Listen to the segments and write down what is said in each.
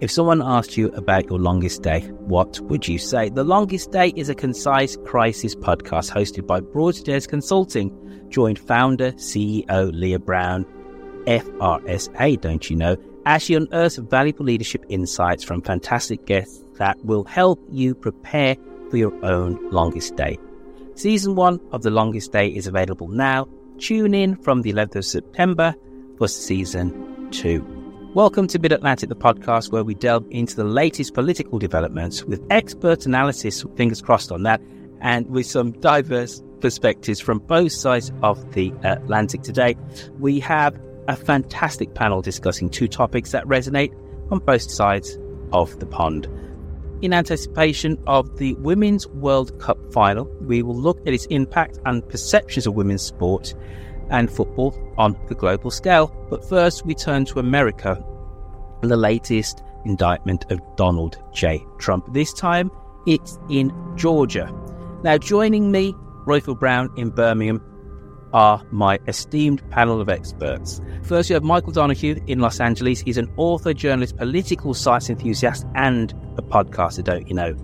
If someone asked you about your longest day, what would you say? The Longest Day is a concise crisis podcast hosted by Broadstairs Consulting, joined founder, CEO Leah Brown, FRSA, don't you know, as she unearths valuable leadership insights from fantastic guests that will help you prepare for your own longest day. Season one of The Longest Day is available now. Tune in from the 11th of September for season two. Welcome to Mid Atlantic, the podcast where we delve into the latest political developments with expert analysis, fingers crossed on that, and with some diverse perspectives from both sides of the Atlantic. Today, we have a fantastic panel discussing two topics that resonate on both sides of the pond. In anticipation of the Women's World Cup final, we will look at its impact and perceptions of women's sport and football on the global scale. But first, we turn to America the latest indictment of Donald J. Trump. This time, it's in Georgia. Now, joining me, Royfield Brown in Birmingham, are my esteemed panel of experts. First, you have Michael Donoghue in Los Angeles. He's an author, journalist, political science enthusiast, and a podcaster, don't you know?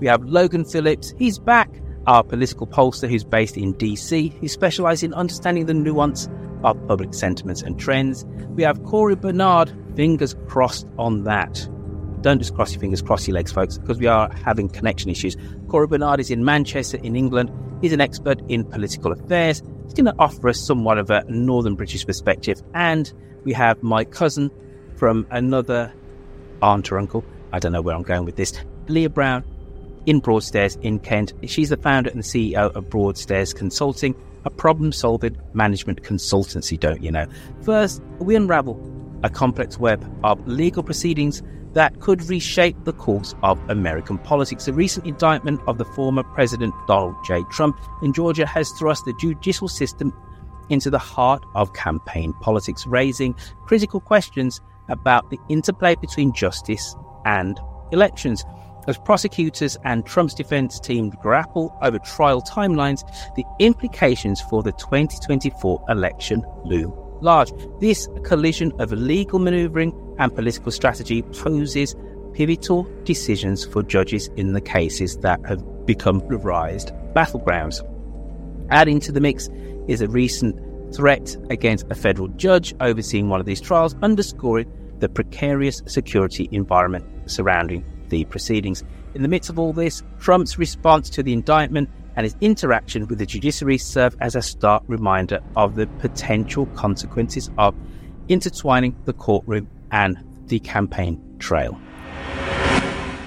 We have Logan Phillips. He's back our political pollster who's based in DC, who specialises in understanding the nuance of public sentiments and trends. We have Corey Bernard, fingers crossed on that. Don't just cross your fingers, cross your legs, folks, because we are having connection issues. Corey Bernard is in Manchester, in England. He's an expert in political affairs. He's going to offer us somewhat of a northern British perspective. And we have my cousin from another aunt or uncle. I don't know where I'm going with this. Leah Brown, in Broadstairs in Kent. She's the founder and CEO of Broadstairs Consulting, a problem solving management consultancy, don't you know? First, we unravel a complex web of legal proceedings that could reshape the course of American politics. The recent indictment of the former President Donald J. Trump in Georgia has thrust the judicial system into the heart of campaign politics, raising critical questions about the interplay between justice and elections. As prosecutors and Trump's defense team grapple over trial timelines, the implications for the 2024 election loom large. This collision of legal maneuvering and political strategy poses pivotal decisions for judges in the cases that have become revised battlegrounds. Adding to the mix is a recent threat against a federal judge overseeing one of these trials, underscoring the precarious security environment surrounding the proceedings. In the midst of all this, Trump's response to the indictment and his interaction with the judiciary serve as a stark reminder of the potential consequences of intertwining the courtroom and the campaign trail.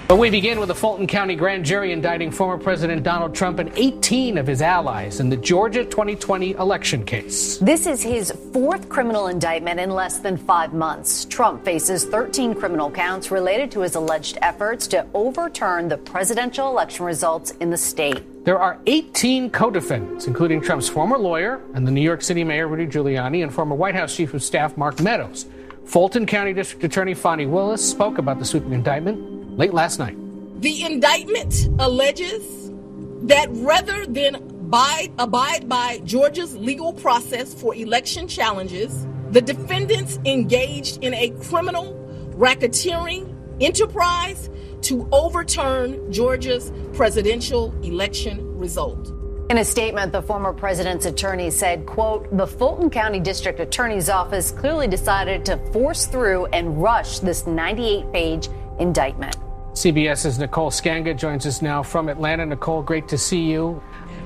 But we begin with a Fulton County grand jury indicting former President Donald Trump and 18 of his allies in the Georgia 2020 election case. This is his fourth criminal indictment in less than five months. Trump faces 13 criminal counts related to his alleged efforts to overturn the presidential election results in the state. There are 18 co defendants, including Trump's former lawyer and the New York City Mayor Rudy Giuliani and former White House Chief of Staff Mark Meadows. Fulton County District Attorney Fani Willis spoke about the sweeping indictment late last night. The indictment alleges that rather than abide, abide by Georgia's legal process for election challenges, the defendants engaged in a criminal racketeering enterprise to overturn Georgia's presidential election result. In a statement, the former president's attorney said, quote, the Fulton County District Attorney's Office clearly decided to force through and rush this 98 page indictment. CBS's Nicole Sganga joins us now from Atlanta. Nicole, great to see you.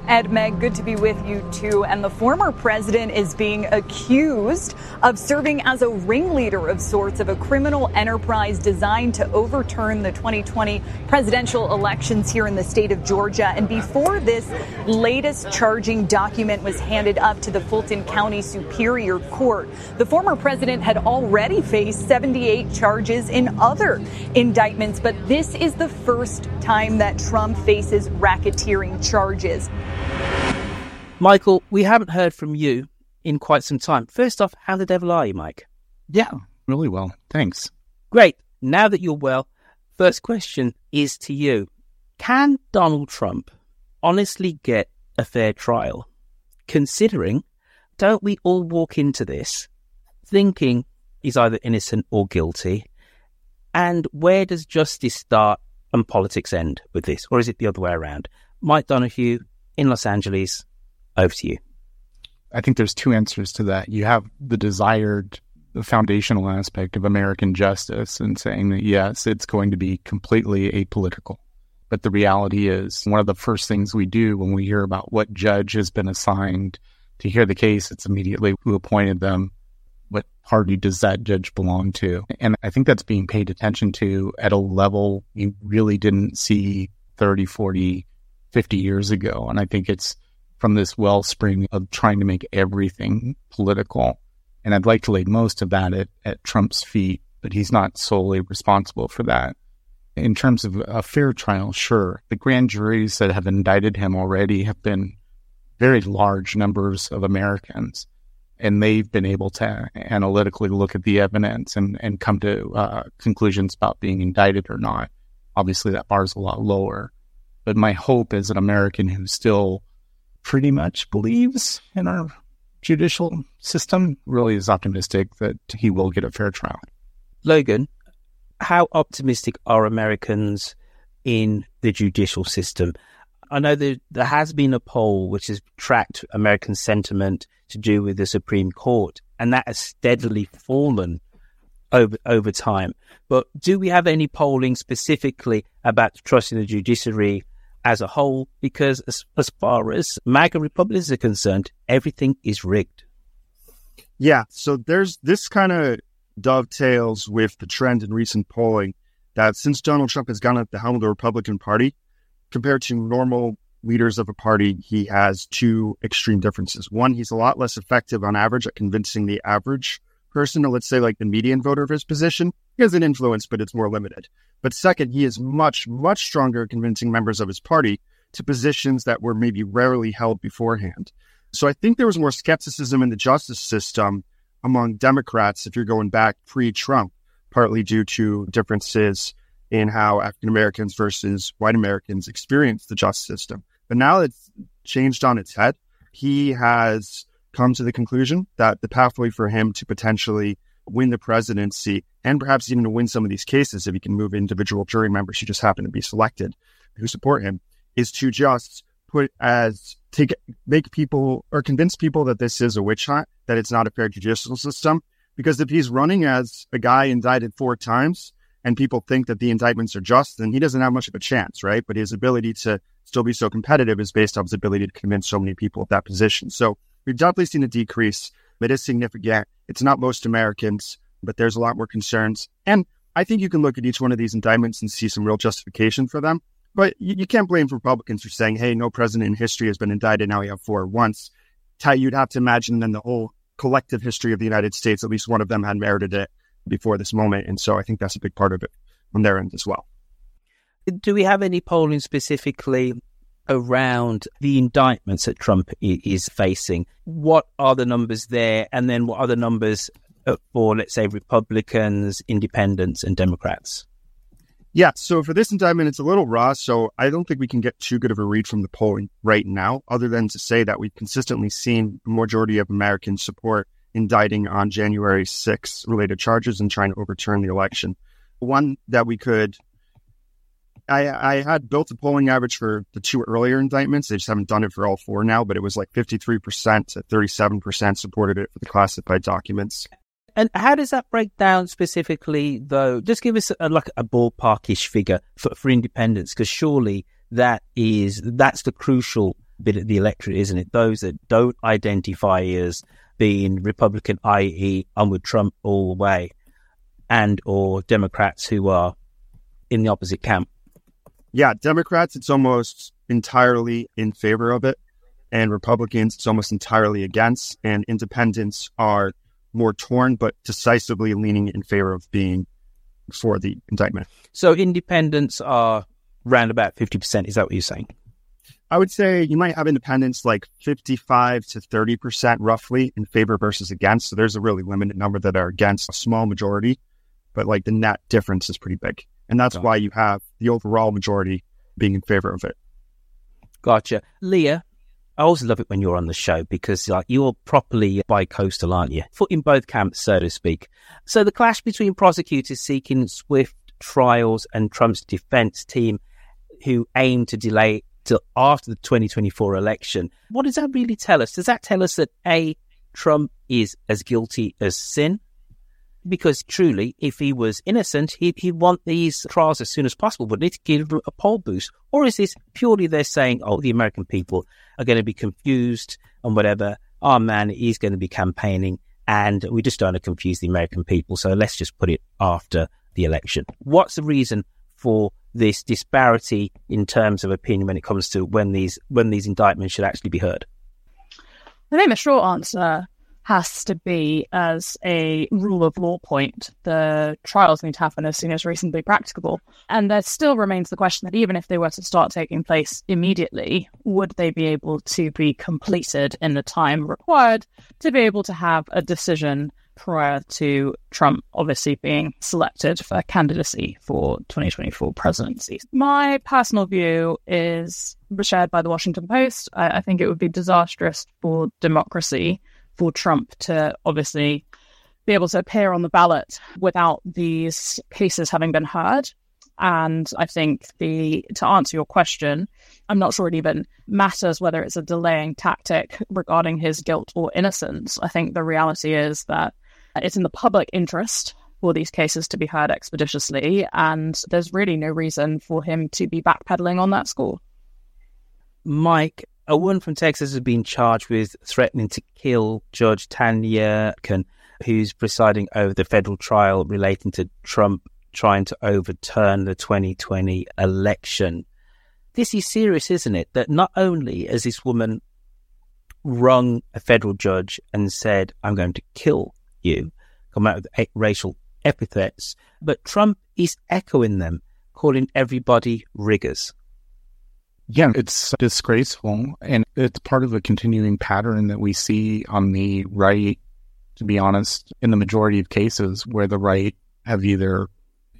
Ed Meg, good to be with you too. And the former president is being accused of serving as a ringleader of sorts of a criminal enterprise designed to overturn the 2020 presidential elections here in the state of Georgia. And before this latest charging document was handed up to the Fulton County Superior Court, the former president had already faced 78 charges in other indictments. But this is the first time that Trump faces racketeering charges. Michael, we haven't heard from you in quite some time. First off, how the devil are you, Mike? Yeah, really well. Thanks. Great. Now that you're well, first question is to you. Can Donald Trump honestly get a fair trial? Considering, don't we all walk into this thinking he's either innocent or guilty? And where does justice start and politics end with this? Or is it the other way around? Mike Donoghue in Los Angeles, over to you. I think there's two answers to that. You have the desired, the foundational aspect of American justice and saying that, yes, it's going to be completely apolitical. But the reality is, one of the first things we do when we hear about what judge has been assigned to hear the case, it's immediately who appointed them, what party does that judge belong to? And I think that's being paid attention to at a level you really didn't see 30, 40, 50 years ago. And I think it's from this wellspring of trying to make everything political. And I'd like to lay most of that at, at Trump's feet, but he's not solely responsible for that. In terms of a fair trial, sure. The grand juries that have indicted him already have been very large numbers of Americans, and they've been able to analytically look at the evidence and, and come to uh, conclusions about being indicted or not. Obviously, that bar is a lot lower. But my hope as an American who still pretty much believes in our judicial system really is optimistic that he will get a fair trial. Logan, how optimistic are Americans in the judicial system? I know that there has been a poll which has tracked American sentiment to do with the Supreme Court, and that has steadily fallen over over time. But do we have any polling specifically about trust in the judiciary as a whole, because as, as far as MAGA Republicans are concerned, everything is rigged. Yeah. So there's this kind of dovetails with the trend in recent polling that since Donald Trump has gone at the helm of the Republican Party, compared to normal leaders of a party, he has two extreme differences. One, he's a lot less effective on average at convincing the average person, or let's say like the median voter of his position. He has an influence, but it's more limited. But second, he is much, much stronger convincing members of his party to positions that were maybe rarely held beforehand. So I think there was more skepticism in the justice system among Democrats if you're going back pre Trump, partly due to differences in how African Americans versus white Americans experience the justice system. But now it's changed on its head. He has come to the conclusion that the pathway for him to potentially win the presidency and perhaps even to win some of these cases, if he can move individual jury members who just happen to be selected who support him, is to just put as take make people or convince people that this is a witch hunt, that it's not a fair judicial system. Because if he's running as a guy indicted four times and people think that the indictments are just, then he doesn't have much of a chance, right? But his ability to still be so competitive is based on his ability to convince so many people of that position. So we've definitely seen a decrease. But It is significant. It's not most Americans, but there's a lot more concerns. And I think you can look at each one of these indictments and see some real justification for them. But you, you can't blame Republicans for saying, hey, no president in history has been indicted. Now we have four once. You'd have to imagine then the whole collective history of the United States, at least one of them had merited it before this moment. And so I think that's a big part of it on their end as well. Do we have any polling specifically around the indictments that Trump is facing? What are the numbers there? And then what are the numbers uh, for, let's say, Republicans, independents, and Democrats? Yeah, so for this indictment, it's a little raw. So I don't think we can get too good of a read from the polling right now, other than to say that we've consistently seen the majority of Americans support indicting on January 6 related charges and trying to overturn the election. One that we could, I, I had built a polling average for the two earlier indictments. They just haven't done it for all four now, but it was like 53% to 37% supported it for the classified documents. And how does that break down specifically, though? Just give us a, like a ballparkish figure for, for independents, because surely that is that's the crucial bit of the electorate, isn't it? Those that don't identify as being Republican, i.e., I'm with Trump all the way, and or Democrats who are in the opposite camp. Yeah, Democrats, it's almost entirely in favor of it, and Republicans, it's almost entirely against, and independents are more torn, but decisively leaning in favor of being for the indictment. So independents are around about 50%. Is that what you're saying? I would say you might have independents like 55 to 30% roughly in favor versus against. So there's a really limited number that are against a small majority, but like the net difference is pretty big. And that's why you have the overall majority being in favor of it. Gotcha. Leah, I always love it when you're on the show because like you're properly bi-coastal, aren't you? Foot in both camps, so to speak. So the clash between prosecutors seeking swift trials and Trump's defense team who aim to delay till after the 2024 election. What does that really tell us? Does that tell us that A, Trump is as guilty as sin? Because truly, if he was innocent, he'd, he'd want these trials as soon as possible, need to give a poll boost. Or is this purely they're saying, oh, the American people are going to be confused and whatever. Our man is going to be campaigning and we just don't want to confuse the American people. So let's just put it after the election. What's the reason for this disparity in terms of opinion when it comes to when these when these indictments should actually be heard? I think the short answer has to be as a rule of law point. The trials need to happen as soon as reasonably practicable. And there still remains the question that even if they were to start taking place immediately, would they be able to be completed in the time required to be able to have a decision prior to Trump obviously being selected for candidacy for 2024 presidency. My personal view is shared by the Washington Post. I, I think it would be disastrous for democracy for Trump to obviously be able to appear on the ballot without these cases having been heard. And I think the to answer your question, I'm not sure it even matters whether it's a delaying tactic regarding his guilt or innocence. I think the reality is that it's in the public interest for these cases to be heard expeditiously, and there's really no reason for him to be backpedaling on that score. Mike, a woman from Texas has been charged with threatening to kill Judge Tanya Chutkan, who's presiding over the federal trial relating to Trump trying to overturn the 2020 election. This is serious, isn't it? That not only has this woman rung a federal judge and said, I'm going to kill you, come out with racial epithets, but Trump is echoing them, calling everybody riggers. Yeah, it's disgraceful. And it's part of a continuing pattern that we see on the right, to be honest, in the majority of cases where the right have either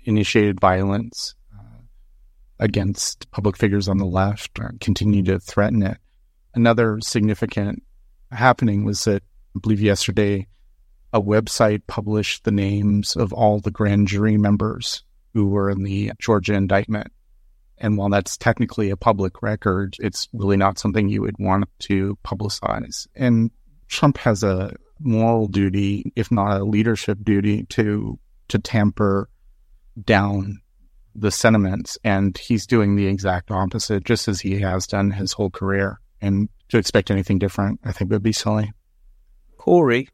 initiated violence uh, against public figures on the left or continue to threaten it. Another significant happening was that I believe yesterday a website published the names of all the grand jury members who were in the Georgia indictment. And while that's technically a public record, it's really not something you would want to publicize. And Trump has a moral duty, if not a leadership duty, to to tamper down the sentiments. And he's doing the exact opposite, just as he has done his whole career. And to expect anything different, I think would be silly. Corey,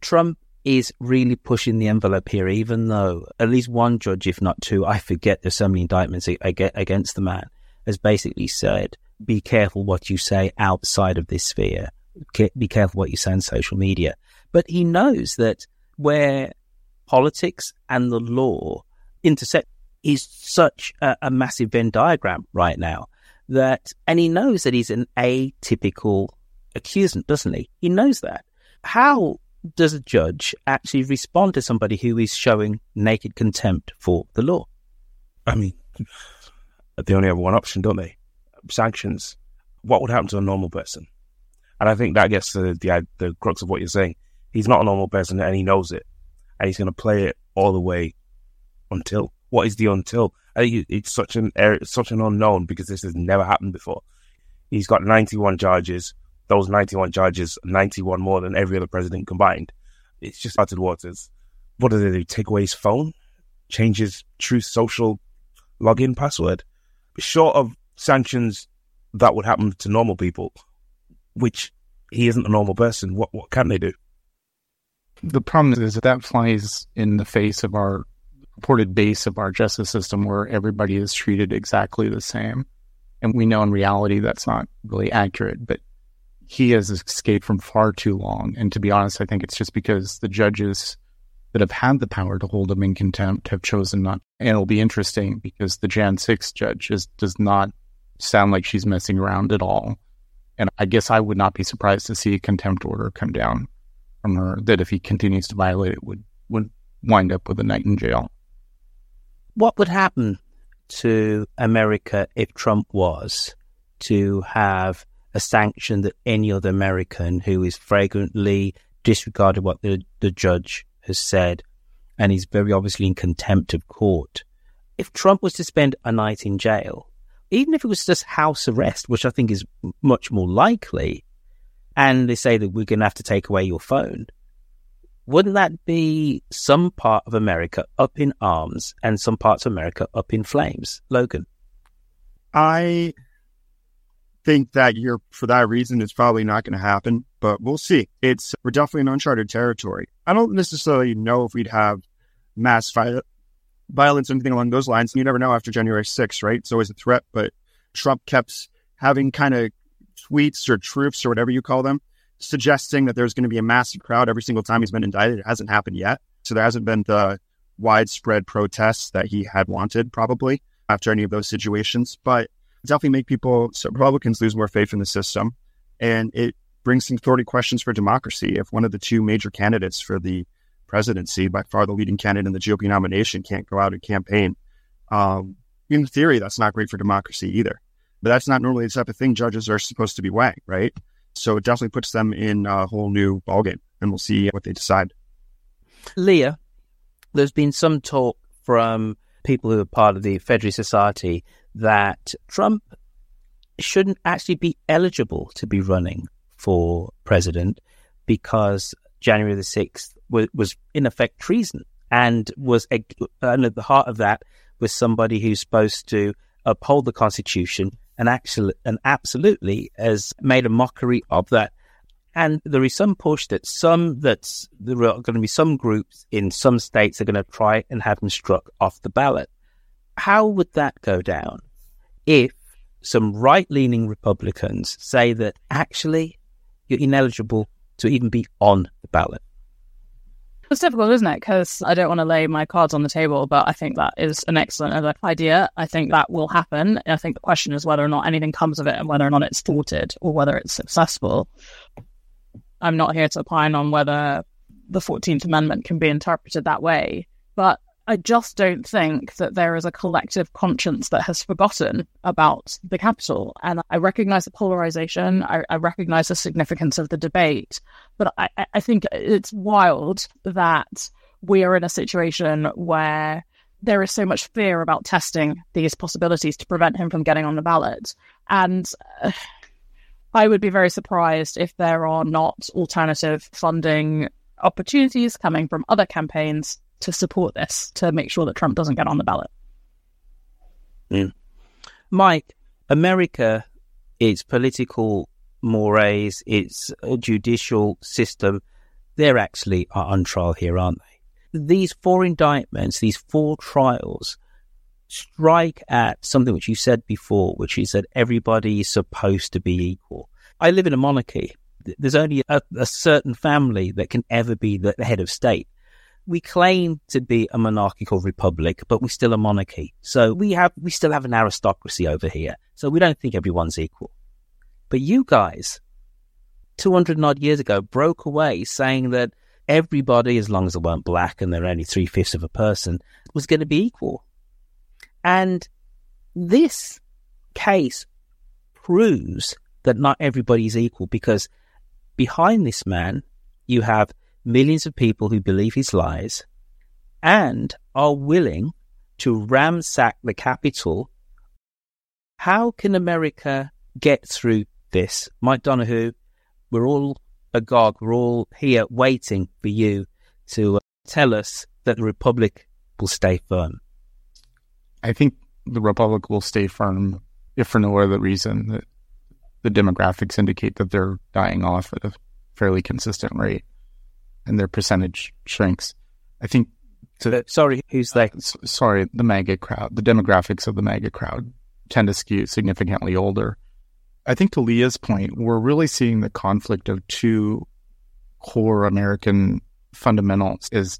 Trump is really pushing the envelope here, even though at least one judge, if not two, I forget there's so many indictments against the man, has basically said, be careful what you say outside of this sphere. Be careful what you say on social media. But he knows that where politics and the law intersect is such a, a massive Venn diagram right now that, and he knows that he's an atypical accusant, doesn't he? He knows that. How does a judge actually respond to somebody who is showing naked contempt for the law? I mean, they only have one option, don't they? Sanctions. What would happen to a normal person? And I think that gets to the the crux of what you're saying. He's not a normal person, and he knows it, and he's going to play it all the way until. What is the until? I think it's such an such an unknown because this has never happened before. He's got 91 charges those 91 charges, 91 more than every other president combined. It's just uncharted waters. What do they do? Take away his phone? Change his Truth Social login password? Short of sanctions, that would happen to normal people, which he isn't a normal person. What what can they do? The problem is that that flies in the face of our reported base of our justice system, where everybody is treated exactly the same. And we know in reality that's not really accurate, but he has escaped from far too long. And to be honest, I think it's just because the judges that have had the power to hold him in contempt have chosen not. And it'll be interesting because the Jan 6 judge is, does not sound like she's messing around at all. And I guess I would not be surprised to see a contempt order come down from her that if he continues to violate it would, would wind up with a night in jail. What would happen to America if Trump was to have a sanction that any other American who is flagrantly disregarded what the, the judge has said and is very obviously in contempt of court. If Trump was to spend a night in jail, even if it was just house arrest, which I think is much more likely, and they say that we're going to have to take away your phone, wouldn't that be some part of America up in arms and some parts of America up in flames? Logan? I think that you're for that reason it's probably not going to happen, but we'll see. It's we're definitely in uncharted territory. I don't necessarily know if we'd have mass violence or anything along those lines. You never know after January 6th, right? It's always a threat, but Trump kept having kind of tweets or truths or whatever you call them, suggesting that there's going to be a massive crowd every single time he's been indicted. It hasn't happened yet. So there hasn't been the widespread protests that he had wanted probably after any of those situations. But definitely make people, so Republicans lose more faith in the system. And it brings some authority questions for democracy. If one of the two major candidates for the presidency, by far the leading candidate in the GOP nomination, can't go out and campaign, um, in theory, that's not great for democracy either. But that's not normally the type of thing judges are supposed to be weighing, right? So it definitely puts them in a whole new ballgame, and we'll see what they decide. Leah, there's been some talk from people who are part of the Federalist Society that Trump shouldn't actually be eligible to be running for president because January the 6th was, was in effect treason and was and at the heart of that was somebody who's supposed to uphold the Constitution and actually and absolutely has made a mockery of that. And there is some push that some that's there are going to be some groups in some states are going to try and have him struck off the ballot. How would that go down if some right leaning Republicans say that actually you're ineligible to even be on the ballot? It's difficult, isn't it? Because I don't want to lay my cards on the table, but I think that is an excellent uh, idea. I think that will happen. I think the question is whether or not anything comes of it and whether or not it's thwarted or whether it's successful. I'm not here to opine on whether the 14th Amendment can be interpreted that way, but I just don't think that there is a collective conscience that has forgotten about the Capitol. And I recognize the polarization, I, I recognize the significance of the debate, but I, I think it's wild that we are in a situation where there is so much fear about testing these possibilities to prevent him from getting on the ballot. And uh, I would be very surprised if there are not alternative funding opportunities coming from other campaigns to support this to make sure that Trump doesn't get on the ballot. Mm. Mike, America, its political mores, its judicial system they're actually are on trial here, aren't they? These four indictments, these four trials, strike at something which you said before, which is that everybody is supposed to be equal. I live in a monarchy. There's only a, a certain family that can ever be the head of state. We claim to be a monarchical republic, but we're still a monarchy. So we have, we still have an aristocracy over here. So we don't think everyone's equal. But you guys, 200 odd years ago, broke away saying that everybody, as long as they weren't black and they're only three fifths of a person, was going to be equal. And this case proves that not everybody is equal because behind this man, you have millions of people who believe his lies and are willing to ransack the Capitol. How can America get through this? Mike Donoghue, we're all agog, we're all here waiting for you to uh, tell us that the Republic will stay firm. I think the Republic will stay firm, if for no other reason that the demographics indicate that they're dying off at a fairly consistent rate and their percentage shrinks. I think to, sorry, who's that? Uh, sorry, the MAGA crowd, the demographics of the MAGA crowd tend to skew significantly older. I think to Leah's point, we're really seeing the conflict of two core American fundamentals is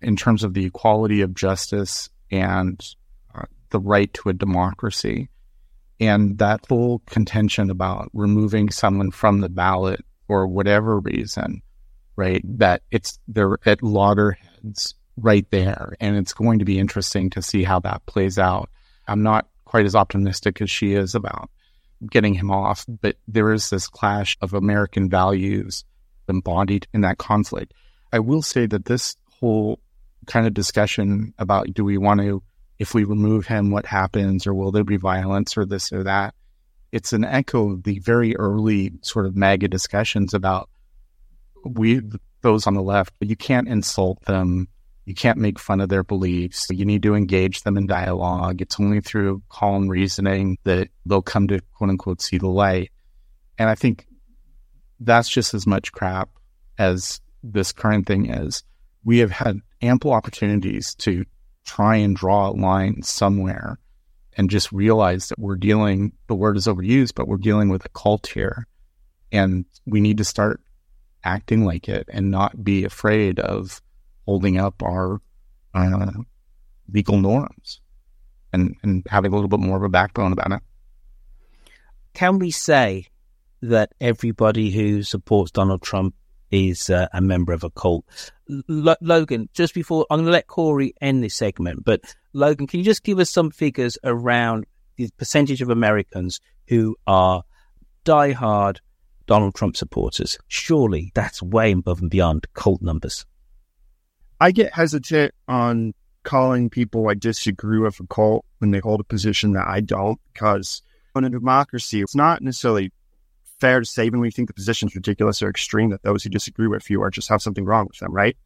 in terms of the equality of justice and uh, the right to a democracy. And that whole contention about removing someone from the ballot for whatever reason, right? That it's they're at loggerheads right there. And it's going to be interesting to see how that plays out. I'm not quite as optimistic as she is about getting him off, but there is this clash of American values embodied in that conflict. I will say that this whole kind of discussion about do we want to if we remove him, what happens, or will there be violence, or this or that? It's an echo of the very early sort of MAGA discussions about we, those on the left, but you can't insult them. You can't make fun of their beliefs. You need to engage them in dialogue. It's only through calm reasoning that they'll come to quote unquote see the light. And I think that's just as much crap as this current thing is. We have had ample opportunities to try and draw a line somewhere and just realize that we're dealing, the word is overused, but we're dealing with a cult here. And we need to start acting like it and not be afraid of holding up our uh, legal norms and, and having a little bit more of a backbone about it. Can we say that everybody who supports Donald Trump is uh, a member of a cult. L- Logan, just before I'm going to let Corey end this segment, but Logan, can you just give us some figures around the percentage of Americans who are die-hard Donald Trump supporters? Surely that's way above and beyond cult numbers. I get hesitant on calling people I disagree with a cult when they hold a position that I don't, because in a democracy, it's not necessarily fair to say, when you think the position is ridiculous or extreme, that those who disagree with you are just have something wrong with them, right?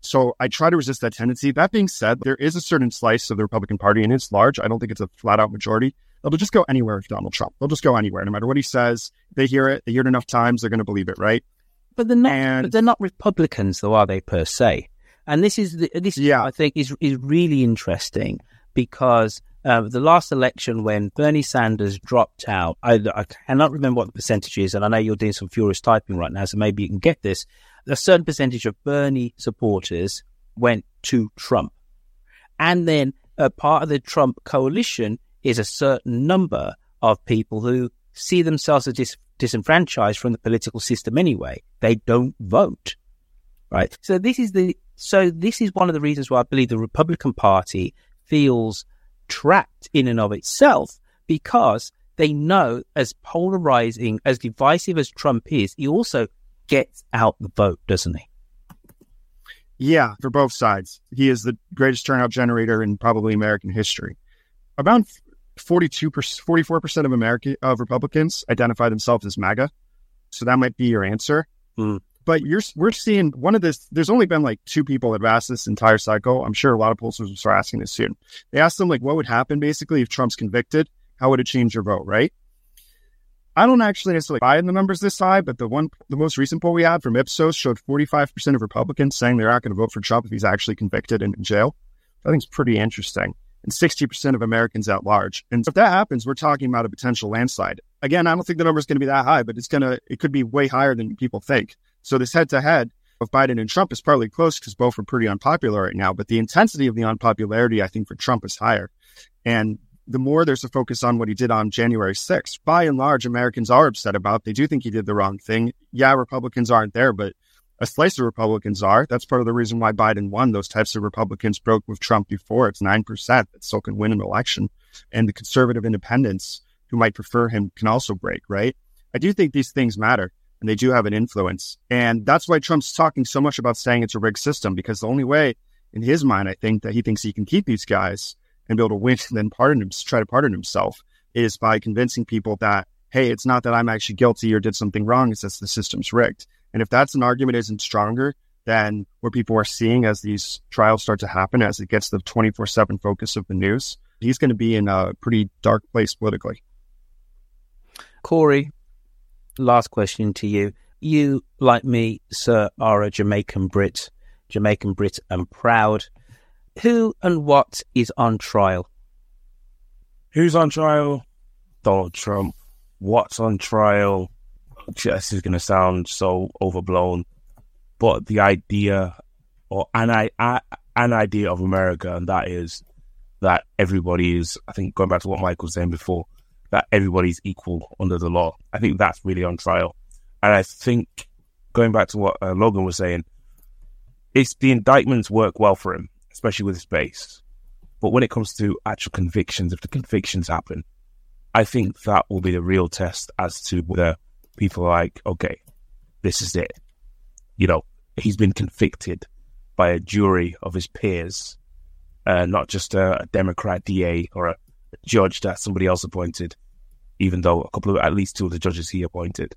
So I try to resist that tendency. That being said, there is a certain slice of the Republican Party, and it's large. I don't think it's a flat out majority. They'll just go anywhere with Donald Trump. They'll just go anywhere, no matter what he says. They hear it. They hear it enough times. They're going to believe it, right? But they're not. And, but they're not Republicans, though, are they per se? And this is the, this. Yeah. I think is is really interesting because uh, the last election when Bernie Sanders dropped out, I, I, cannot remember what the percentage is, and I know you're doing some furious typing right now, so maybe you can get this. A certain percentage of Bernie supporters went to Trump. And then a part of the Trump coalition is a certain number of people who see themselves as dis- disenfranchised from the political system anyway. They don't vote. Right. So this is the, so this is one of the reasons why I believe the Republican Party feels trapped in and of itself because they know as polarizing, as divisive as Trump is, he also gets out the vote, doesn't he? Yeah, for both sides. He is the greatest turnout generator in probably American history. About 42 44% of American of Republicans identify themselves as MAGA. So that might be your answer. Mm but you're we're seeing one of this. There's only been like two people that have asked this entire cycle. I'm sure a lot of pollsters will start asking this soon. They asked them like, what would happen basically if Trump's convicted? How would it change your vote? Right? I don't actually necessarily buy in the numbers this high, but the one, the most recent poll we had from Ipsos showed 45% of Republicans saying they're not going to vote for Trump if he's actually convicted and in jail. I think it's pretty interesting. And 60% of Americans at large. And if that happens, we're talking about a potential landslide. Again, I don't think the number is going to be that high, but it's going to, it could be way higher than people think. So this head to head of Biden and Trump is partly close because both are pretty unpopular right now, but the intensity of the unpopularity, I think, for Trump is higher. And the more there's a focus on what he did on January 6th, by and large, Americans are upset about. They do think he did the wrong thing. Yeah, Republicans aren't there, but a slice of Republicans are. That's part of the reason why Biden won. Those types of Republicans broke with Trump before. It's 9% that still can win an election. And the conservative independents who might prefer him can also break, right? I do think these things matter and they do have an influence. And that's why Trump's talking so much about saying it's a rigged system, because the only way in his mind, I think, that he thinks he can keep these guys and be able to win and then pardon him, try to pardon himself is by convincing people that, hey, it's not that I'm actually guilty or did something wrong, it's that the system's rigged. And if that's an argument isn't stronger than what people are seeing as these trials start to happen, as it gets the 24 7 focus of the news, he's going to be in a pretty dark place politically. Corey, last question to you. You, like me, sir, are a Jamaican Brit, Jamaican Brit and proud. Who and what is on trial? Who's on trial? Donald Trump. What's on trial? This is going to sound so overblown, but the idea or an, an idea of America, and that is that everybody is, I think, going back to what Michael was saying before, that everybody's equal under the law. I think that's really on trial. And I think going back to what uh, Logan was saying, it's the indictments work well for him, especially with his base. But when it comes to actual convictions, if the convictions happen, I think that will be the real test as to whether people are like, okay, this is it. You know, he's been convicted by a jury of his peers, uh, not just a, a Democrat DA or a judge that somebody else appointed, even though a couple of, at least two of the judges he appointed.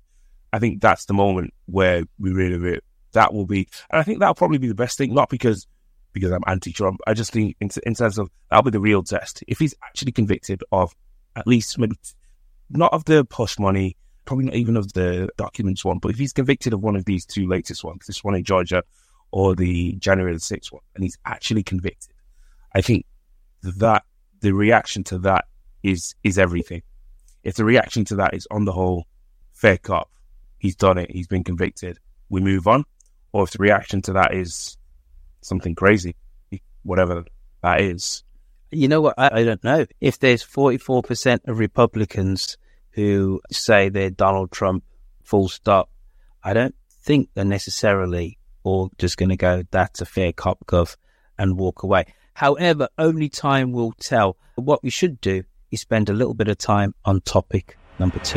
I think that's the moment where we really, really that will be, and I think that'll probably be the best thing, not because because I'm anti-Trump. I just think in, in sense of that'll be the real test. If he's actually convicted of at least maybe not of the push money, probably not even of the documents one, but if he's convicted of one of these two latest ones, this one in Georgia or the January the 6th one, and he's actually convicted, I think that the reaction to that is is everything. If the reaction to that is on the whole fair cop, he's done it, he's been convicted, we move on. Or if the reaction to that is something crazy, whatever that is. You know what? I, I don't know. If there's 44% of Republicans who say they're Donald Trump, full stop, I don't think they're necessarily all just going to go, that's a fair cop, gov, and walk away. However, only time will tell. What we should do is spend a little bit of time on topic number two.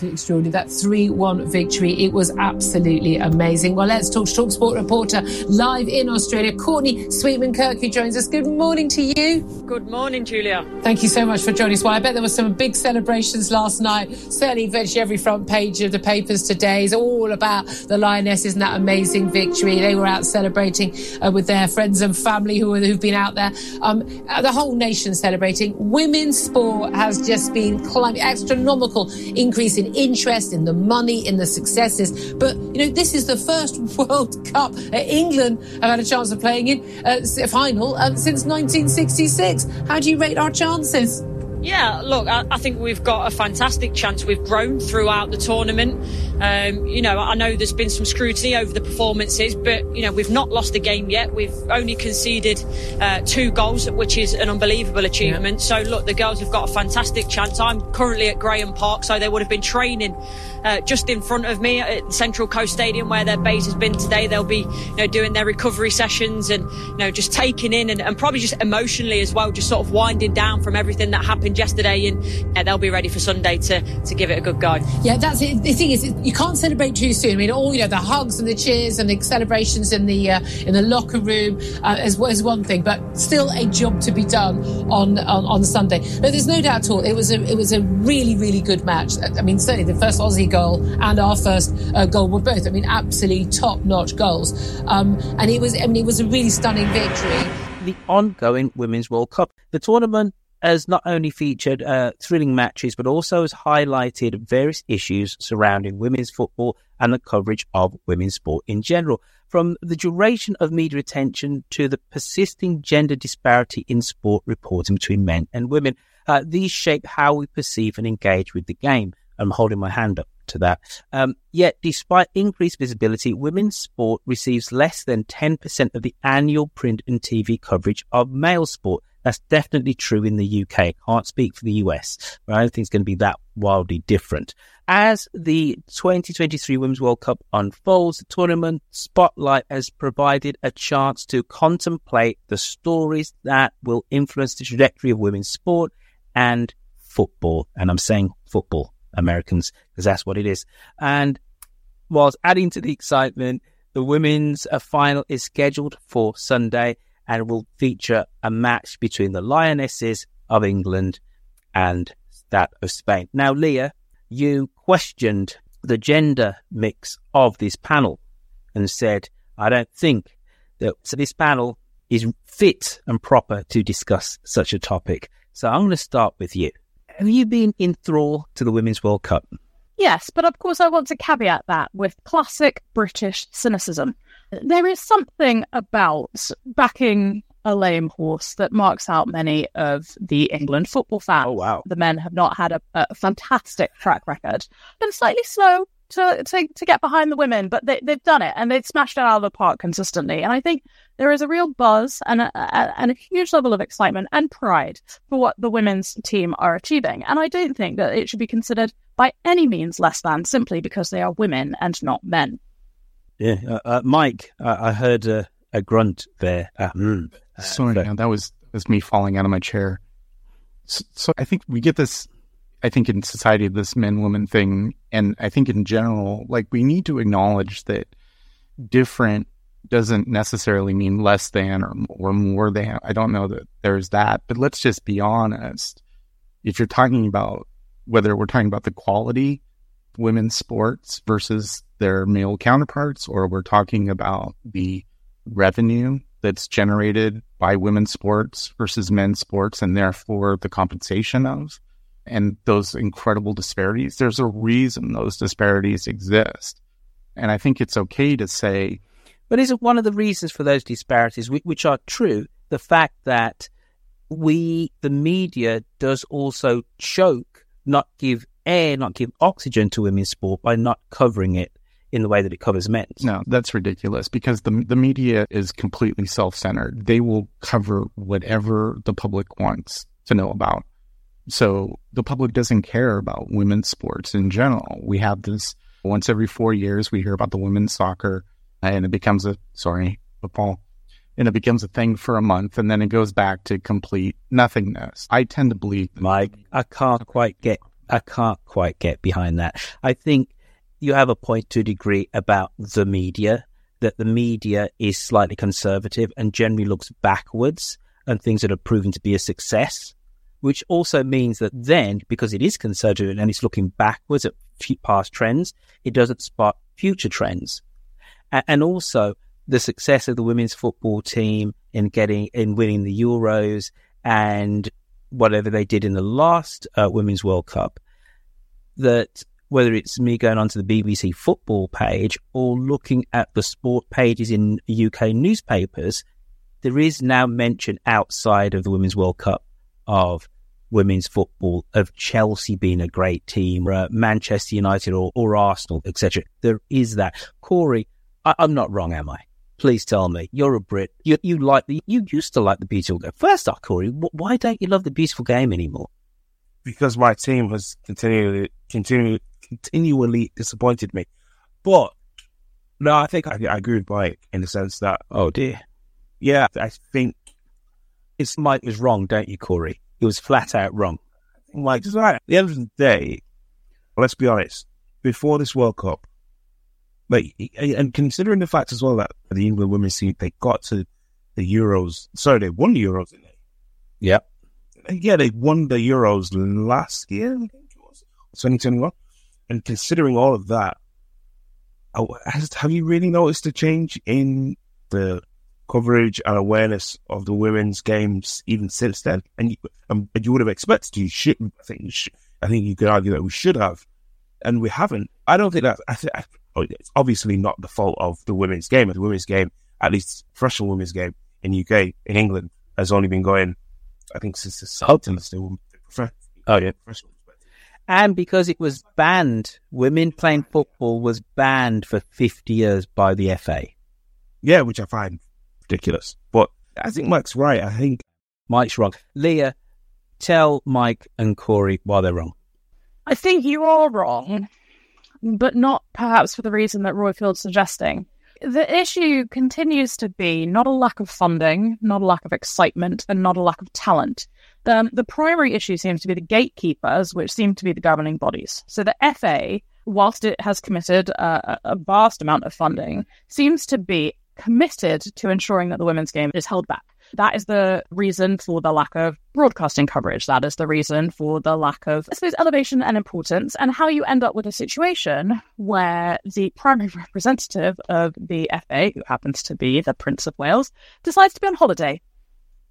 Absolutely extraordinary. That 3 1 victory, it was absolutely amazing. Well, let's talk to Talk Sport reporter live in Australia, Courtney Sweetman Kirk, who joins us. Good morning to you. Good morning, Julia. Thank you so much for joining us. Well, I bet there were some big celebrations last night. Certainly, virtually every front page of the papers today is all about the Lionesses and that amazing victory. They were out celebrating uh, with their friends and family who who've been out there. Um, uh, the whole nation celebrating. Women's sport has just been climbing, astronomical increase in interest, in the money, in the successes. But you know, this is the first World Cup England have had a chance of playing in uh, final um, since 1966. How do you rate our chances? Yeah, look, I, I, think we've got a fantastic chance. We've grown throughout the tournament. Um, you know, I know there's been some scrutiny over the performances, but, you know, we've not lost a game yet. We've only conceded uh, two goals, which is an unbelievable achievement. Yeah. So, look, the girls have got a fantastic chance. I'm currently at Graham Park, so they would have been training uh, just in front of me at Central Coast Stadium where their base has been today. They'll be, you know, doing their recovery sessions and, you know, just taking in and, and probably just emotionally as well, just sort of winding down from everything that happened yesterday. And yeah, they'll be ready for Sunday to, to give it a good go. Yeah, that's it. The thing is, you can't celebrate too soon. I mean, all, you know, the hugs and the cheers and the celebrations in the, uh, in the locker room uh, as, as one thing, but still a job to be done on, on, on Sunday. But there's no doubt at all. It was a, it was a really, really good match. I mean, certainly the first Aussie goal and our first uh, goal were both, I mean, absolutely top-notch goals. Um, and it was, I mean, it was a really stunning victory. The ongoing Women's World Cup. The tournament has not only featured uh, thrilling matches, but also has highlighted various issues surrounding women's football and the coverage of women's sport in general. From the duration of media attention to the persisting gender disparity in sport reporting between men and women, uh, these shape how we perceive and engage with the game. I'm holding my hand up to that. Um, yet, despite increased visibility, women's sport receives less than 10% of the annual print and TV coverage of male sport. That's definitely true in the UK. Can't speak for the US, but I don't think it's going to be that wildly different. As the 2023 Women's World Cup unfolds, the tournament spotlight has provided a chance to contemplate the stories that will influence the trajectory of women's sport and football. And I'm saying football Americans, because that's what it is. And whilst adding to the excitement, the women's uh, final is scheduled for Sunday and will feature a match between the Lionesses of England and that of Spain. Now, Leah, you questioned the gender mix of this panel and said, I don't think that so this panel is fit and proper to discuss such a topic. So I'm going to start with you. Have you been in thrall to the Women's World Cup? Yes, but of course I want to caveat that with classic British cynicism. There is something about backing a lame horse that marks out many of the England football fans. Oh, wow. The men have not had a, a fantastic track record, been slightly slow to, to, to get behind the women, but they, they've done it and they've smashed it out of the park consistently. And I think there is a real buzz and a, a, and a huge level of excitement and pride for what the women's team are achieving. And I don't think that it should be considered by any means less than simply because they are women and not men. Yeah, uh, uh, Mike, I heard a grunt there. Uh, mm, Sorry, that was was me falling out of my chair. So, so I think we get this I think in society, this men woman thing, and I think in general, like we need to acknowledge that different doesn't necessarily mean less than or, or more than. I don't know that there's that, but let's just be honest. If you're talking about whether we're talking about the quality women's sports versus their male counterparts, or we're talking about the revenue that's generated by women's sports versus men's sports, and therefore the compensation of and those incredible disparities. There's a reason those disparities exist. And I think it's okay to say. But isn't one of the reasons for those disparities, which are true, the fact that we, the media, does also choke, not give air, not give oxygen to women's sport by not covering it in the way that it covers men's. No, that's ridiculous because the the media is completely self centered. They will cover whatever the public wants to know about. So the public doesn't care about women's sports in general. We have this once every four years, we hear about the women's soccer and it becomes a, sorry, football, and it becomes a thing for a month and then it goes back to complete nothingness. I tend to believe. Mike, I can't quite get I can't quite get behind that. I think you have a point to a degree about the media, that the media is slightly conservative and generally looks backwards and things that are proven to be a success, which also means that then, because it is conservative and it's looking backwards at past trends, it doesn't spot future trends. And also the success of the women's football team in getting, in winning the Euros and whatever they did in the last uh, Women's World Cup, that whether it's me going onto the BBC football page or looking at the sport pages in UK newspapers, there is now mention outside of the Women's World Cup of women's football, of Chelsea being a great team, uh, Manchester United or, or Arsenal, etc. There is that. Corey, I, am not wrong, am I? Please tell me. You're a Brit. You, you like the, you used to like the beautiful game. First off, Corey, why don't you love the beautiful game anymore? Because my team has continually, continually, continually disappointed me. But no, I think I, I agree with Mike in the sense that, oh dear, yeah, I think it's Mike was wrong, don't you, Corey? He was flat out wrong. Mike is right. At the end of the day, let's be honest. Before this World Cup, like, and considering the fact as well that the England women's team they got to the Euros, sorry, they won the Euros, didn't they? Yeah, yeah, they won the Euros last year, I think it was 2021. And considering all of that, oh, has, have you really noticed a change in the coverage and awareness of the women's games even since then. And you, um, and you would have expected you should. I think you should, I think you could argue that we should have, and we haven't. I don't think that. I think oh, it's obviously not the fault of the women's game. The women's game, at least professional women's game in UK in England, has only been going. I think since the Sultans. Oh, oh yeah. And because it was banned, women playing football was banned for 50 years by the FA. Yeah, which I find ridiculous. But I think Mike's right. I think Mike's wrong. Leah, tell Mike and Corey why they're wrong. I think you are wrong, but not perhaps for the reason that Royfield's suggesting. The issue continues to be not a lack of funding, not a lack of excitement, and not a lack of talent. The, um, the primary issue seems to be the gatekeepers, which seem to be the governing bodies. So the FA, whilst it has committed uh, a, a vast amount of funding, seems to be committed to ensuring that the women's game is held back. That is the reason for the lack of broadcasting coverage. That is the reason for the lack of, I suppose, elevation and importance, and how you end up with a situation where the primary representative of the FA, who happens to be the Prince of Wales, decides to be on holiday.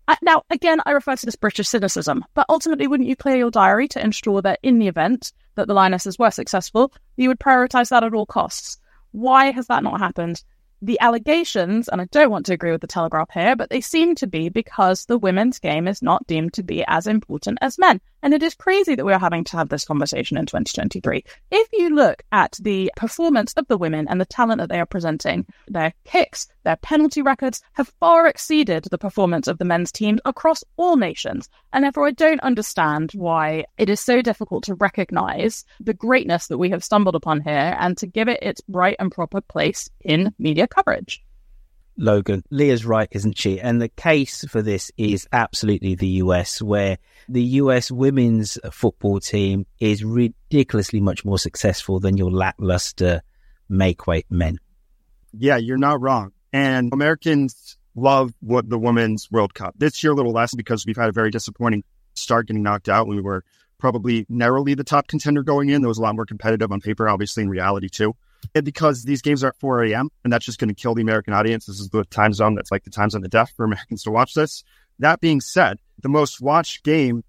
Uh, now, again, I refer to this British cynicism, but ultimately, wouldn't you clear your diary to ensure that in the event that the Lionesses were successful, you would prioritise that at all costs? Why has that not happened? the allegations, and I don't want to agree with the Telegraph here, but they seem to be because the women's game is not deemed to be as important as men. And it is crazy that we're having to have this conversation in 2023. If you look at the performance of the women and the talent that they are presenting, their kicks, their penalty records have far exceeded the performance of the men's teams across all nations. And therefore, I don't understand why it is so difficult to recognize the greatness that we have stumbled upon here and to give it its right and proper place in media coverage. Logan. Leah's right, isn't she? And the case for this is absolutely the US, where the US women's football team is ridiculously much more successful than your lackluster make weight men. Yeah, you're not wrong. And Americans love what the Women's World Cup. This year, a little less because we've had a very disappointing start getting knocked out. We were probably narrowly the top contender going in. There was a lot more competitive on paper, obviously in reality too. And because these games are at 4 a.m. and that's just going to kill the American audience. This is the time zone that's like the time zone of death for Americans to watch this. That being said, the most watched game,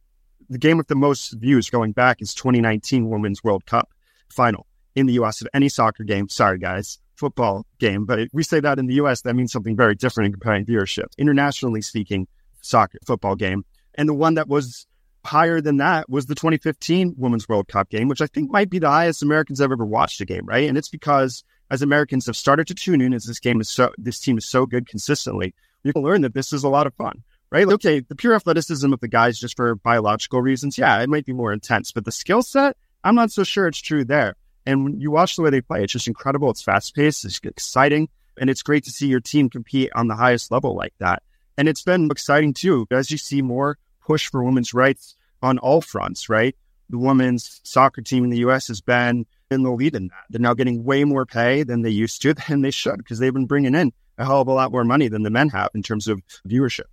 the game with the most views going back is 2019 Women's World Cup final in the U.S. of any soccer game. Sorry, guys, football game. But we say that in the U.S., that means something very different in comparing viewership. Internationally speaking, soccer football game. And the one that was higher than that was the 2015 Women's World Cup game, which I think might be the highest Americans have ever watched a game, right? And it's because as Americans have started to tune in as this game is so this team is so good consistently, you can learn that this is a lot of fun. Right? Okay, the pure athleticism of the guys just for biological reasons, yeah, it might be more intense, but the skill set, I'm not so sure it's true there. And when you watch the way they play, it's just incredible. It's fast paced, it's exciting, and it's great to see your team compete on the highest level like that. And it's been exciting too, as you see more push for women's rights on all fronts, right? the women's soccer team in the U.S. has been in the lead in that. They're now getting way more pay than they used to, and they should because they've been bringing in a hell of a lot more money than the men have in terms of viewership.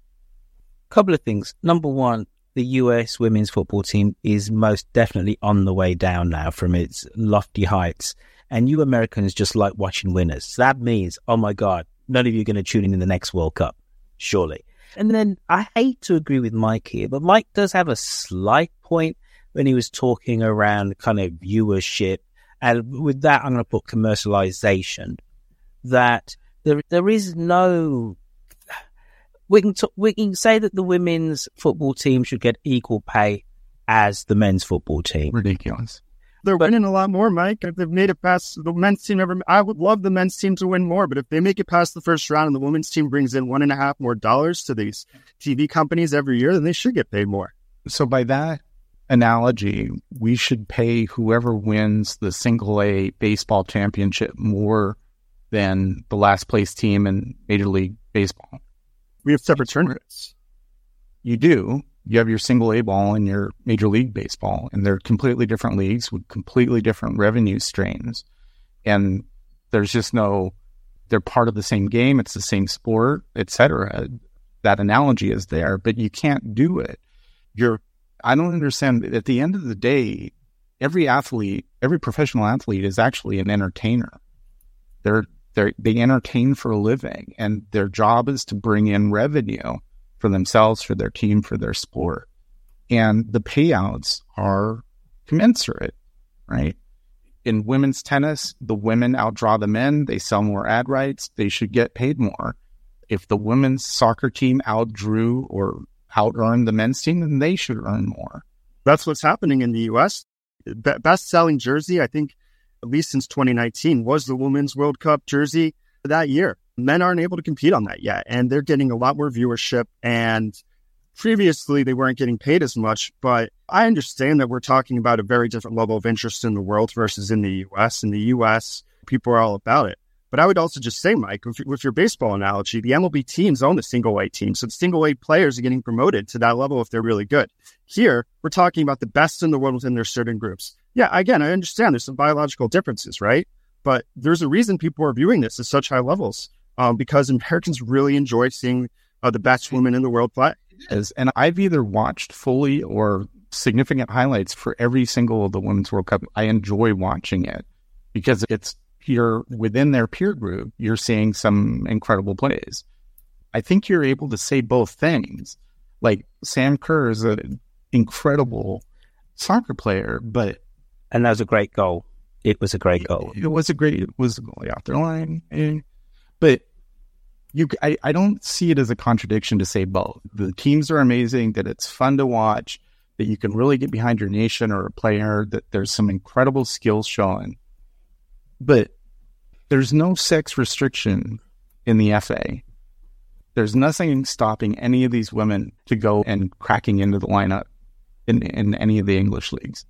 Couple of things. Number one, the US women's football team is most definitely on the way down now from its lofty heights. And you Americans just like watching winners. So that means, oh my God, none of you are going to tune in in the next World Cup, surely. And then I hate to agree with Mike here, but Mike does have a slight point when he was talking around kind of viewership. And with that, I'm going to put commercialization. That there, there is no. We can t- we can say that the women's football team should get equal pay as the men's football team. Ridiculous. They're winning a lot more, Mike. If they've made it past the men's team, ever. I would love the men's team to win more, but if they make it past the first round and the women's team brings in one and a half more dollars to these TV companies every year, then they should get paid more. So by that analogy, we should pay whoever wins the single A baseball championship more than the last place team in Major League Baseball. We have separate tournaments. You do. You have your single A ball and your Major League Baseball, and they're completely different leagues with completely different revenue streams. And there's just no, they're part of the same game. It's the same sport, etc. That analogy is there, but you can't do it. You're, I don't understand. At the end of the day, every athlete, every professional athlete is actually an entertainer. They're, they're, they entertain for a living, and their job is to bring in revenue for themselves, for their team, for their sport, and the payouts are commensurate, right? In women's tennis, the women outdraw the men. They sell more ad rights. They should get paid more. If the women's soccer team outdrew or out earned the men's team, then they should earn more. That's what's happening in the U.S. Be- best selling jersey, I think, at least since 2019, was the Women's World Cup jersey that year. Men aren't able to compete on that yet, and they're getting a lot more viewership. And previously, they weren't getting paid as much. But I understand that we're talking about a very different level of interest in the world versus in the US. In the US, people are all about it. But I would also just say, Mike, with, your baseball analogy, the MLB teams own the single A team. So the single A players are getting promoted to that level if they're really good. Here, we're talking about the best in the world within their certain groups. Yeah, again, I understand there's some biological differences, right? But there's a reason people are viewing this at such high levels um, because Americans really enjoy seeing uh, the best women in the world play. And I've either watched fully or significant highlights for every single of the Women's World Cup. I enjoy watching it because it's you're within their peer group, you're seeing some incredible plays. I think you're able to say both things. Like Sam Kerr is an incredible soccer player, but and that was a great goal. It was a great goal. It was a great. It was a goal off their line, eh. but you, I, I don't see it as a contradiction to say both. The teams are amazing. That it's fun to watch. That you can really get behind your nation or a player. That there's some incredible skills shown, but there's no sex restriction in the FA. There's nothing stopping any of these women to go and cracking into the lineup in, in any of the English leagues.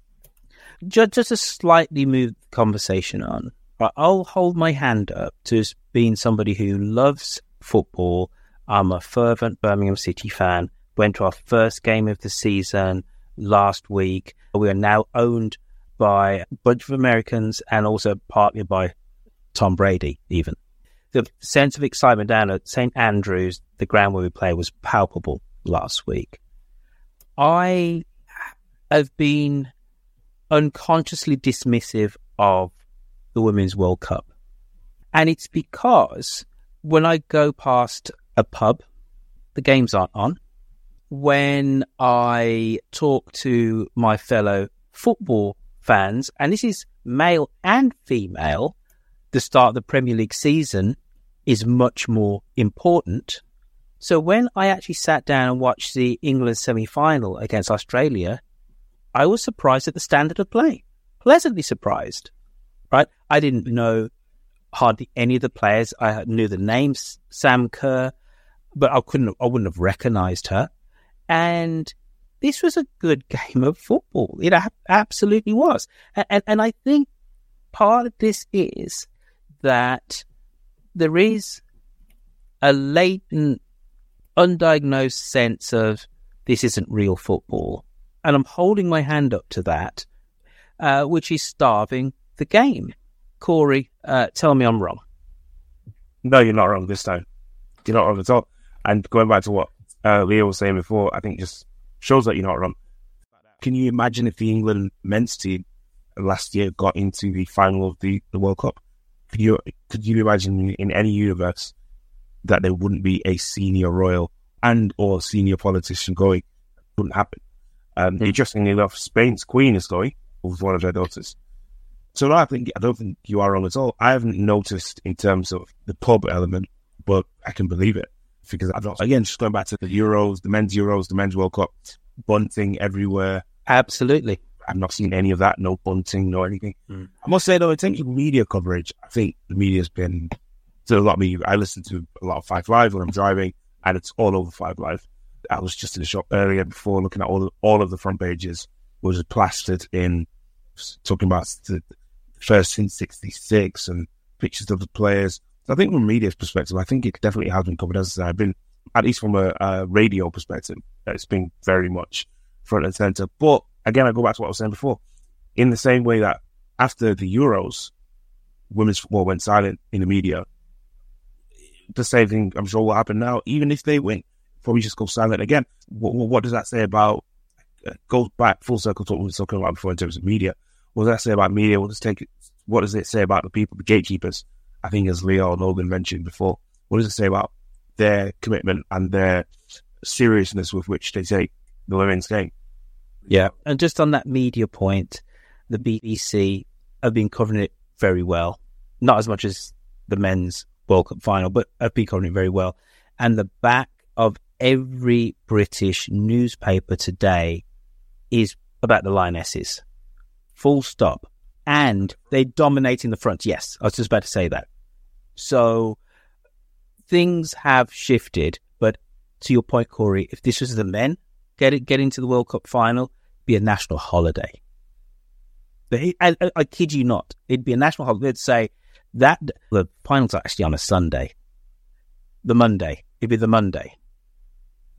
Just, just to slightly move the conversation on, I'll hold my hand up to being somebody who loves football. I'm a fervent Birmingham City fan. Went to our first game of the season last week. We are now owned by a bunch of Americans and also partly by Tom Brady, even. The sense of excitement down at St. Andrews, the ground where we play, was palpable last week. I have been unconsciously dismissive of the Women's World Cup. And it's because when I go past a pub, the games aren't on. When I talk to my fellow football fans, and this is male and female, the start of the Premier League season is much more important. So when I actually sat down and watched the England semi final against Australia, I was surprised at the standard of play. Pleasantly surprised, right? I didn't know hardly any of the players. I knew the names Sam Kerr, but I couldn't, I wouldn't have recognized her. And this was a good game of football. It absolutely was. And, and, and I think part of this is that there is a latent, undiagnosed sense of this isn't real football. and I'm holding my hand up to that, uh, which is starving the game. Corey, uh, tell me I'm wrong. No, you're not wrong this time. You're not wrong at all. And going back to what uh, Leah was saying before, I think just shows that you're not wrong. Can you imagine if the England men's team last year got into the final of the, the World Cup? Could you could you imagine in any universe that there wouldn't be a senior royal and or senior politician going? It wouldn't happen. Um, mm. Interestingly enough, Spain's queen is going with one of their daughters. So I think I don't think you are wrong at all. I haven't noticed in terms of the pub element, but I can believe it because I've not, again just going back to the Euros, the men's Euros, the men's World Cup, bunting everywhere. Absolutely. I've not seen any of that, no bunting, no anything. Mm. I must say though, in terms of media coverage, I think the media's been to a lot of media. I listen to a lot of Five Live when I'm driving, and it's all over Five Live. I was just in the shop earlier before looking at all of, all of the front pages was plastered in talking about the first since '66 and pictures of the players. I think from a media's perspective, I think it definitely has been covered. As I I've been at least from a, a radio perspective, it's been very much front and center. But again, I go back to what I was saying before. In the same way that after the Euros, women's football went silent in the media, the same thing I'm sure will happen now. Even if they win, probably just go silent again. What, what does that say about? Uh, goes back full circle to what we were talking about before in terms of media. What does that say about media? What does take? What does it say about the people, the gatekeepers? I think as Leah and Logan mentioned before, what does it say about their commitment and their seriousness with which they take the women's game? Yeah. And just on that media point, the BBC have been covering it very well. Not as much as the men's World Cup final, but have been covering it very well. And the back of every British newspaper today is about the Lionesses. Full stop. And they're dominating the front. Yes, I was just about to say that. So things have shifted. But to your point, Corey, if this was the men get it, get into the World Cup final, be a national holiday. I, I, I, kid you not, it'd be a national holiday. They'd say that the finals are actually on a Sunday, the Monday. It'd be the Monday,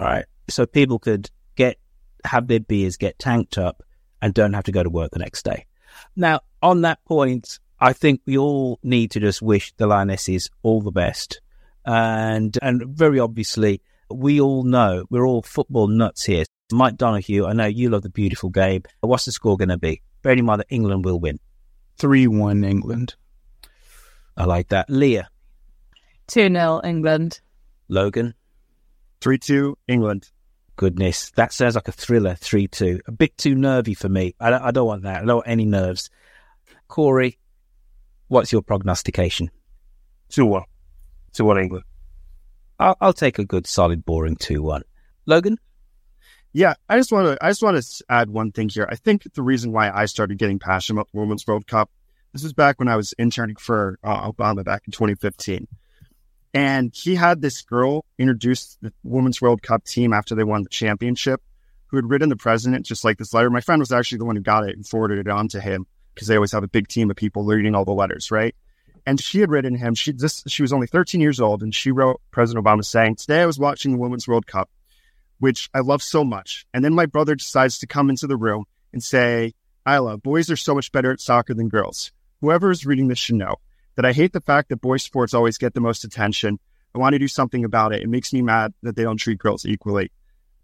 all right. So people could get have their beers, get tanked up, and don't have to go to work the next day. Now, on that point, I think we all need to just wish the Lionesses all the best, and and very obviously, we all know we're all football nuts here. Mike Donoghue, I know you love the beautiful game. What's the score going to be? Bearing in mind that England will win. 3 1 England. I like that. Leah. 2 0 England. Logan. 3 2 England. Goodness, that sounds like a thriller 3 2. A bit too nervy for me. I don't, I don't want that. I don't want any nerves. Corey, what's your prognostication? 2 1. 2 1 England. I'll, I'll take a good, solid, boring 2 1. Logan? Yeah, I just want to I just want to add one thing here. I think the reason why I started getting passionate about the Women's World Cup, this was back when I was interning for uh, Obama back in 2015, and he had this girl introduce the Women's World Cup team after they won the championship, who had written the president just like this letter. My friend was actually the one who got it and forwarded it on to him because they always have a big team of people reading all the letters, right? And she had written him. She just she was only 13 years old, and she wrote President Obama saying, "Today I was watching the Women's World Cup." which I love so much. And then my brother decides to come into the room and say, Isla, boys are so much better at soccer than girls. Whoever is reading this should know that I hate the fact that boys' sports always get the most attention. I want to do something about it. It makes me mad that they don't treat girls equally.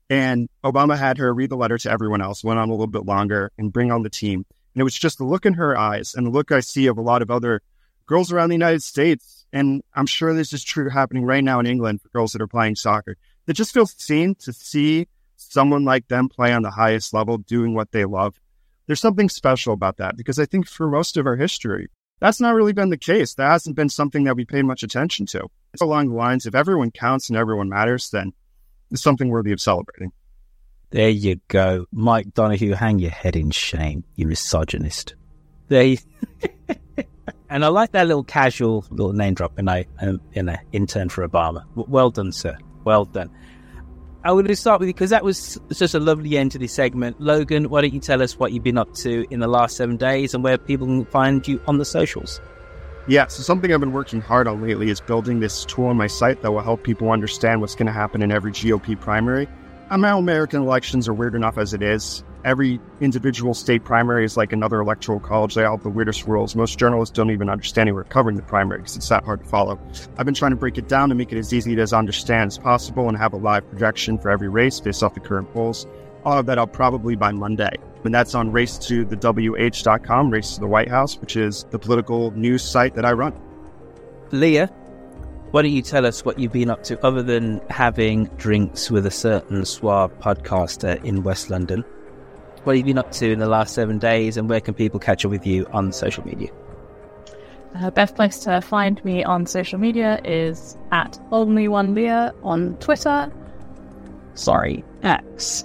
And Obama had her read the letter to everyone else, went on a little bit longer, and bring on the team. And it was just the look in her eyes and the look I see of a lot of other girls around the United States. And I'm sure this is true happening right now in England for girls that are playing soccer it just feels seen to see someone like them play on the highest level doing what they love. There's something special about that because I think for most of our history, that's not really been the case. That hasn't been something that we paid much attention to. It's along the lines if everyone counts and everyone matters, then it's something worthy of celebrating. There you go. Mike Donoghue, hang your head in shame, you misogynist. There you... and I like that little casual little name drop in a, in a intern for Obama. Well done, sir. Well done. I want to start with you because that was just a lovely end to this segment. Logan, why don't you tell us what you've been up to in the last seven days and where people can find you on the socials? Yeah, so something I've been working hard on lately is building this tool on my site that will help people understand what's going to happen in every GOP primary. I know American elections are weird enough as it is, every individual state primary is like another electoral college. They all have the weirdest rules. Most journalists don't even understand we're covering the primary because it's that hard to follow. I've been trying to break it down to make it as easy to understand as possible and have a live projection for every race based off the current polls. All of that up probably by Monday. And that's on race to the WH.com, race to the White House, which is the political news site that I run. Leah, why don't you tell us what you've been up to other than having drinks with a certain suave podcaster in West London? What have you been up to in the last seven days and where can people catch up with you on social media? The best place to find me on social media is at only one Leah on Twitter. Sorry, X.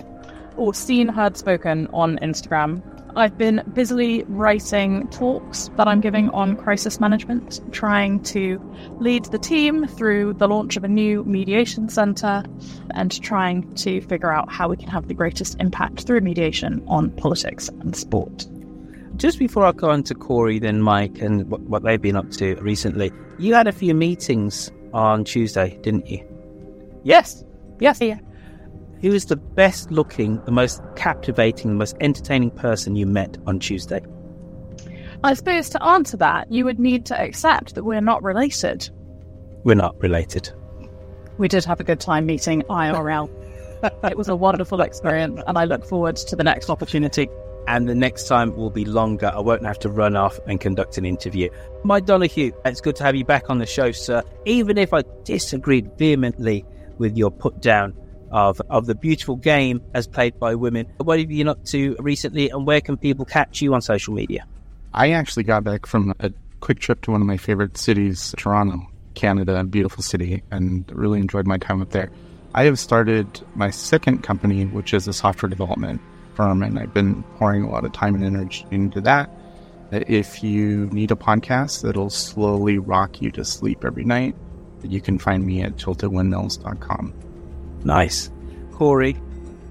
Or seen, heard, spoken on Instagram. I've been busily writing talks that I'm giving on crisis management, trying to lead the team through the launch of a new mediation centre and trying to figure out how we can have the greatest impact through mediation on politics and sport. Just before I go on to Corey, then Mike, and what, what they've been up to recently, you had a few meetings on Tuesday, didn't you? Yes. Yes. Yeah. Who is the best looking, the most captivating, the most entertaining person you met on Tuesday? I suppose to answer that, you would need to accept that we're not related. We're not related. We did have a good time meeting IRL. it was a wonderful experience, and I look forward to the next opportunity. And the next time will be longer. I won't have to run off and conduct an interview. Mike Donoghue, it's good to have you back on the show, sir. Even if I disagreed vehemently with your put down of of the beautiful game as played by women. What have you been up to recently, and where can people catch you on social media? I actually got back from a quick trip to one of my favorite cities, Toronto, Canada, a beautiful city, and really enjoyed my time up there. I have started my second company, which is a software development firm, and I've been pouring a lot of time and energy into that. If you need a podcast that'll slowly rock you to sleep every night, you can find me at tiltedwindmills.com. Nice. Corey,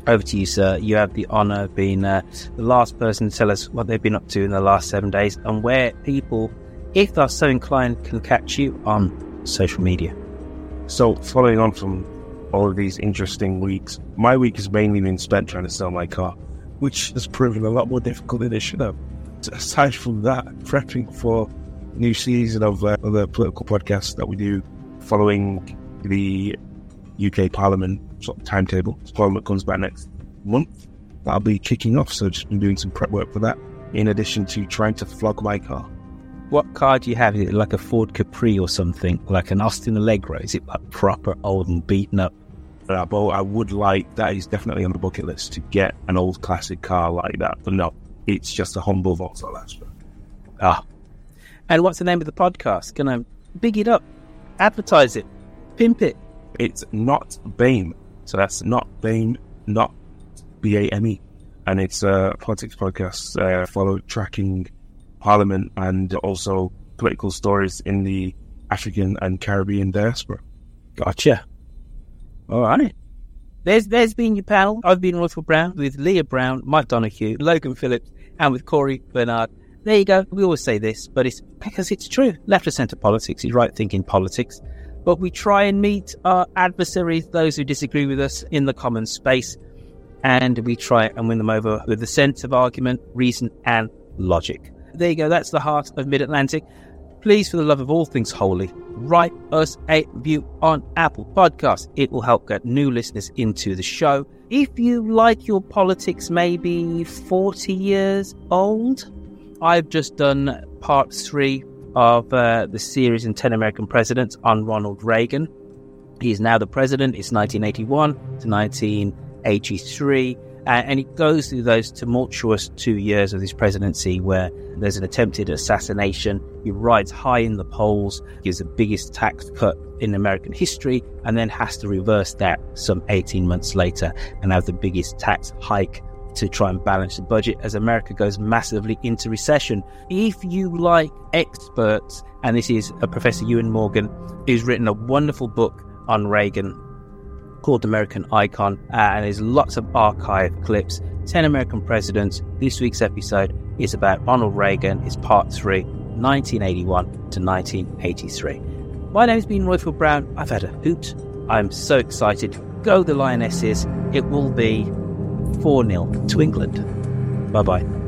over to you, sir. You have the honour of being uh, the last person to tell us what they've been up to in the last seven days and where people, if they're so inclined, can catch you on social media. So, following on from all of these interesting weeks, my week has mainly been spent trying to sell my car, which has proven a lot more difficult than it should have. Aside from that, prepping for new season of uh, other political podcasts that we do following the UK Parliament sort of timetable. Parliament comes back next month. That'll be kicking off. So just been doing some prep work for that. In addition to trying to flog my car. What car do you have? Is it like a Ford Capri or something? Like an Austin Allegro? Is it like proper old and beaten up? Uh, but I would like that is definitely on the bucket list to get an old classic car like that. But no, it's just a humble Vauxhall Astra. Ah. And what's the name of the podcast? Gonna big it up, advertise it, pimp it. It's not BAME. So that's not BAME, not B A M E. And it's a politics podcast, uh, follow tracking Parliament and also political stories in the African and Caribbean diaspora. Gotcha. All right. There's there's been your panel. I've been Royfield Brown with Leah Brown, Mike Donoghue, Logan Phillips, and with Corey Bernard. There you go. We always say this, but it's because it's true. Left of centre politics is right thinking politics but we try and meet our adversaries, those who disagree with us, in the common space, and we try and win them over with the sense of argument, reason, and logic. There you go, that's the heart of Mid Atlantic. Please, for the love of all things holy, write us a review on Apple Podcasts. It will help get new listeners into the show. If you like your politics maybe 40 years old, I've just done part three of uh, the series in 10 American Presidents on Ronald Reagan. He is now the president. It's 1981 to 1983. Uh, and he goes through those tumultuous two years of his presidency where there's an attempted assassination. He rides high in the polls, gives the biggest tax cut in American history, and then has to reverse that some 18 months later and have the biggest tax hike to try and balance the budget as America goes massively into recession. If you like experts, and this is a Professor Iwan Morgan, who's written a wonderful book on Reagan called American Icon, uh, and there's lots of archive clips. 10 American Presidents. This week's episode is about Ronald Reagan. It's part three, 1981 to 1983. My name's been Royfield Brown. I've had a hoot. I'm so excited. Go the Lionesses. It will be 4 0 to England. Bye bye.